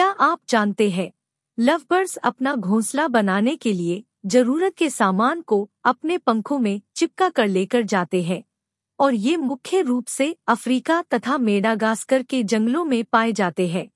क्या आप जानते हैं? लवबर्ड्स अपना घोंसला बनाने के लिए ज़रूरत के सामान को अपने पंखों में चिपका कर लेकर जाते हैं, और ये मुख्य रूप से अफ्रीका तथा मेडागास्कर के जंगलों में पाए जाते हैं।